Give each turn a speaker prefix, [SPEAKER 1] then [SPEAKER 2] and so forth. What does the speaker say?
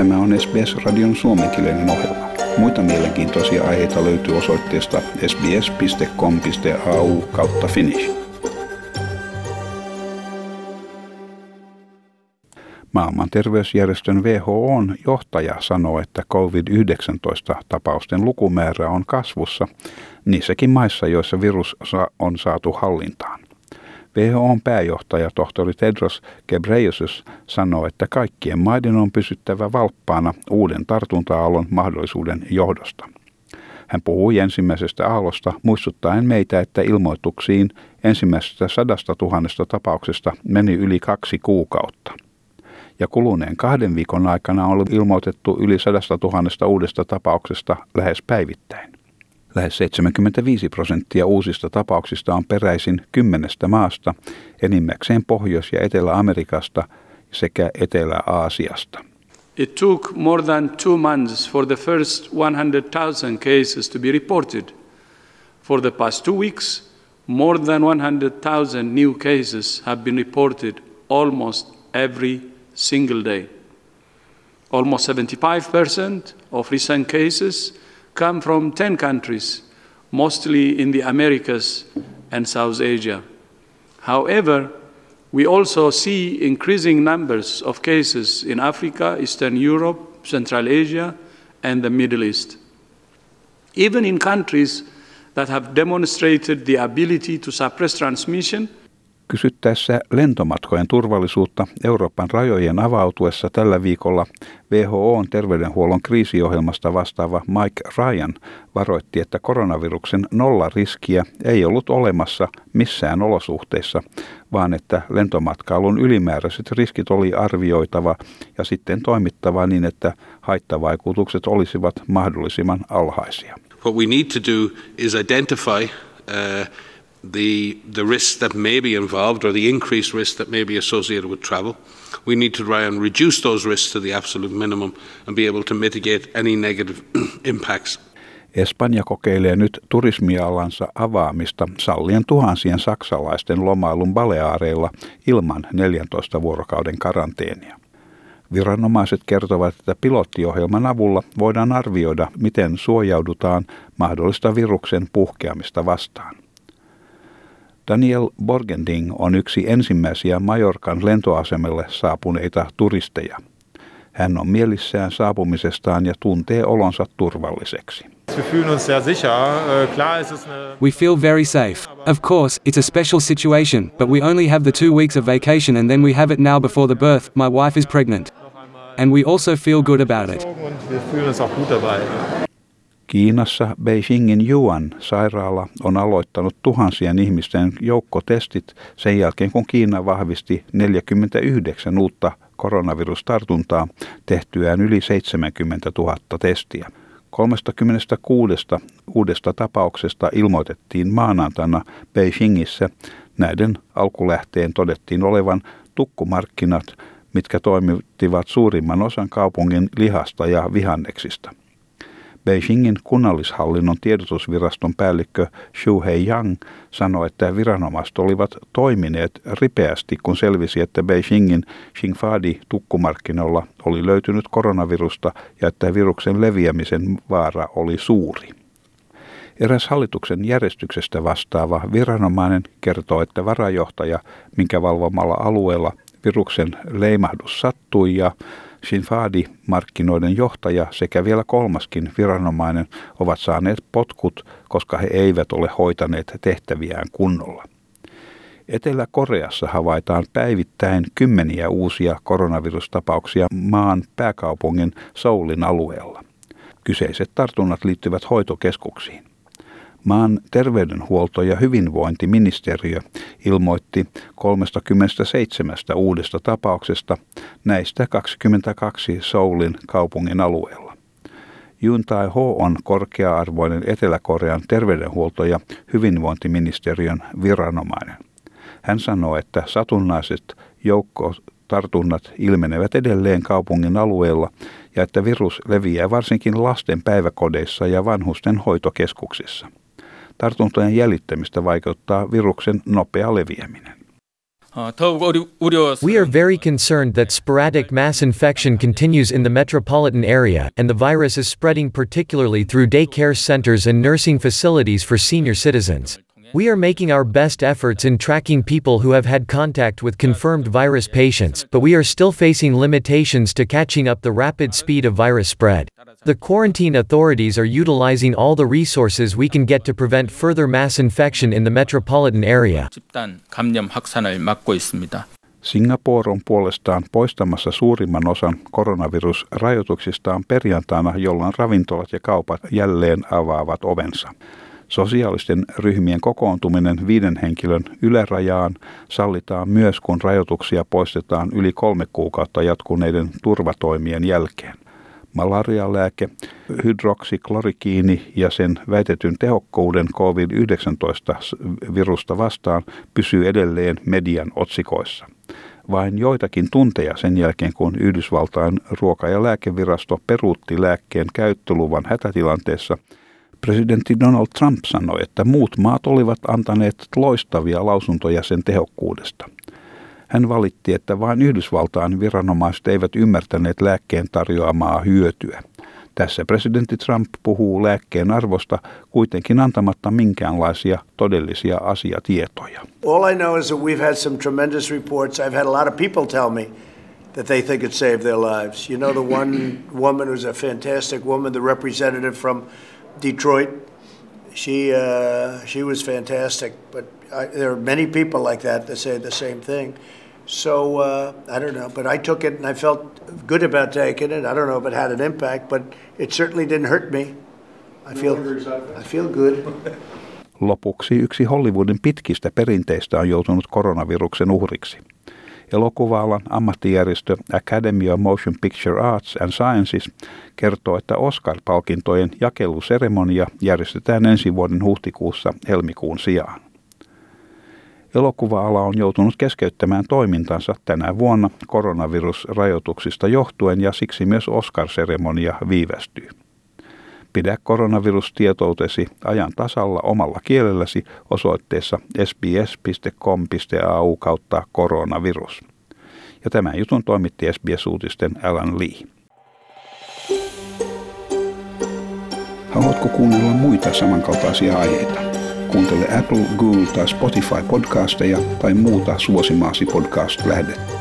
[SPEAKER 1] Tämä on SBS-radion suomenkielinen ohjelma. Muita mielenkiintoisia aiheita löytyy osoitteesta sbs.com.au kautta finnish. Maailman terveysjärjestön WHOn johtaja sanoo, että COVID-19-tapausten lukumäärä on kasvussa niissäkin maissa, joissa virus on saatu hallintaan. WHOn pääjohtaja tohtori Tedros Ghebreyesus sanoo, että kaikkien maiden on pysyttävä valppaana uuden tartunta-aallon mahdollisuuden johdosta. Hän puhui ensimmäisestä aallosta muistuttaen meitä, että ilmoituksiin ensimmäisestä sadasta tuhannesta tapauksesta meni yli kaksi kuukautta. Ja kuluneen kahden viikon aikana on ilmoitettu yli sadasta tuhannesta uudesta tapauksesta lähes päivittäin. Lähes 75 prosenttia uusista tapauksista on peräisin kymmenestä maasta, enimmäkseen Pohjois- ja Etelä-Amerikasta sekä Etelä-Aasiasta.
[SPEAKER 2] It took more than two months for the first 100,000 cases to be reported. For the past two weeks, more than 100,000 new cases have been reported almost every single day. Almost 75% of recent cases come from 10 countries, mostly in the Americas and South Asia. However, we also see increasing numbers of cases in Africa, Eastern Europe, Central Asia, and the Middle East. Even in countries that have demonstrated the ability to suppress transmission –
[SPEAKER 1] Kysyttäessä lentomatkojen turvallisuutta Euroopan rajojen avautuessa tällä viikolla WHOn terveydenhuollon kriisiohjelmasta vastaava Mike Ryan varoitti, että koronaviruksen nollariskiä ei ollut olemassa missään olosuhteissa, vaan että lentomatkailun ylimääräiset riskit oli arvioitava ja sitten toimittava niin, että haittavaikutukset olisivat mahdollisimman alhaisia.
[SPEAKER 3] What we need to do is identify uh, the, the risks that may be involved or the increased risks that may be associated with travel. We need to try and reduce those risks to the absolute minimum and be able to mitigate any negative impacts.
[SPEAKER 1] Espanja kokeilee nyt turismialansa avaamista sallien tuhansien saksalaisten lomailun Baleaareilla ilman 14 vuorokauden karanteenia. Viranomaiset kertovat, että pilottiohjelman avulla voidaan arvioida, miten suojaudutaan mahdollista viruksen puhkeamista vastaan. Daniel Borgending on yksi ensimmäisiä Majorkan lentoasemalle saapuneita turisteja. Hän on mielissään saapumisestaan ja tuntee olonsa turvalliseksi.
[SPEAKER 4] We feel very safe. Of course, it's a special situation, but we only have the two weeks of vacation and then we have it now before the birth. My wife is pregnant. And we also feel good about it.
[SPEAKER 1] Kiinassa Beijingin Yuan sairaala on aloittanut tuhansien ihmisten joukkotestit sen jälkeen, kun Kiina vahvisti 49 uutta koronavirustartuntaa tehtyään yli 70 000 testiä. 36 uudesta tapauksesta ilmoitettiin maanantaina Beijingissä. Näiden alkulähteen todettiin olevan tukkumarkkinat, mitkä toimittivat suurimman osan kaupungin lihasta ja vihanneksista. Beijingin kunnallishallinnon tiedotusviraston päällikkö Xu Heiyang sanoi, että viranomaiset olivat toimineet ripeästi, kun selvisi, että Beijingin Xingfadi tukkumarkkinoilla oli löytynyt koronavirusta ja että viruksen leviämisen vaara oli suuri. Eräs hallituksen järjestyksestä vastaava viranomainen kertoo, että varajohtaja, minkä valvomalla alueella viruksen leimahdus sattui ja Shinfadi-markkinoiden johtaja sekä vielä kolmaskin viranomainen ovat saaneet potkut, koska he eivät ole hoitaneet tehtäviään kunnolla. Etelä-Koreassa havaitaan päivittäin kymmeniä uusia koronavirustapauksia maan pääkaupungin Soulin alueella. Kyseiset tartunnat liittyvät hoitokeskuksiin. Maan terveydenhuolto- ja hyvinvointiministeriö ilmoitti 37 uudesta tapauksesta, näistä 22 Soulin kaupungin alueella. Juntai Ho on korkea-arvoinen Etelä-Korean terveydenhuolto- ja hyvinvointiministeriön viranomainen. Hän sanoo, että satunnaiset joukkotartunnat ilmenevät edelleen kaupungin alueella ja että virus leviää varsinkin lasten päiväkodeissa ja vanhusten hoitokeskuksissa. Tartuntojen jäljittämistä vaikeuttaa viruksen nopea leviäminen.
[SPEAKER 5] We are very concerned that sporadic mass infection continues in the metropolitan area and the virus is spreading particularly through daycare centers and nursing facilities for senior citizens. We are making our best efforts in tracking people who have had contact with confirmed virus patients, but we are still facing limitations to catching up the rapid speed of virus spread. The quarantine authorities are utilizing all the resources we can get to prevent further mass infection in the metropolitan area.
[SPEAKER 1] Singapore on puolestaan poistamassa suurimman osan koronavirusrajoituksistaan perjantaina, jolloin ravintolat ja kaupat jälleen avaavat ovensa. Sosiaalisten ryhmien kokoontuminen viiden henkilön ylärajaan sallitaan myös, kun rajoituksia poistetaan yli kolme kuukautta jatkuneiden turvatoimien jälkeen. Malarialääke, hydroksiklorikiini ja sen väitetyn tehokkuuden COVID-19-virusta vastaan pysyy edelleen median otsikoissa. Vain joitakin tunteja sen jälkeen, kun Yhdysvaltain ruoka- ja lääkevirasto peruutti lääkkeen käyttöluvan hätätilanteessa, presidentti Donald Trump sanoi, että muut maat olivat antaneet loistavia lausuntoja sen tehokkuudesta – hän valitti, että vain Yhdysvaltain viranomaiset eivät ymmärtäneet lääkkeen tarjoamaa hyötyä. Tässä presidentti Trump puhuu lääkkeen arvosta kuitenkin antamatta minkäänlaisia todellisia asiatietoja.
[SPEAKER 6] All I know is that we've had some tremendous reports. I've had a lot of people tell me that they think it saved their lives. You know the one woman who's a fantastic woman, the representative from Detroit. She uh, she was fantastic, but I, there are many people like that that say the same thing. So uh, I don't know, but I took it and I felt good about taking it. I don't know if it had an impact, but it certainly didn't hurt me. I feel, I feel good.
[SPEAKER 1] Lopuksi yksi Hollywoodin pitkistä perinteistä on joutunut koronaviruksen uhriksi. Elokuva-alan ammattijärjestö Academy of Motion Picture Arts and Sciences kertoo, että Oscar-palkintojen jakeluseremonia järjestetään ensi vuoden huhtikuussa helmikuun sijaan. Elokuva-ala on joutunut keskeyttämään toimintansa tänä vuonna koronavirusrajoituksista johtuen ja siksi myös Oscar-seremonia viivästyy. Pidä koronavirustietoutesi ajan tasalla omalla kielelläsi osoitteessa sbs.com.au kautta koronavirus. Ja tämän jutun toimitti SBS-uutisten Alan Lee. Haluatko kuunnella muita samankaltaisia aiheita? Kuuntele Apple, Google tai Spotify podcasteja tai muuta suosimaasi podcast-lähdettä.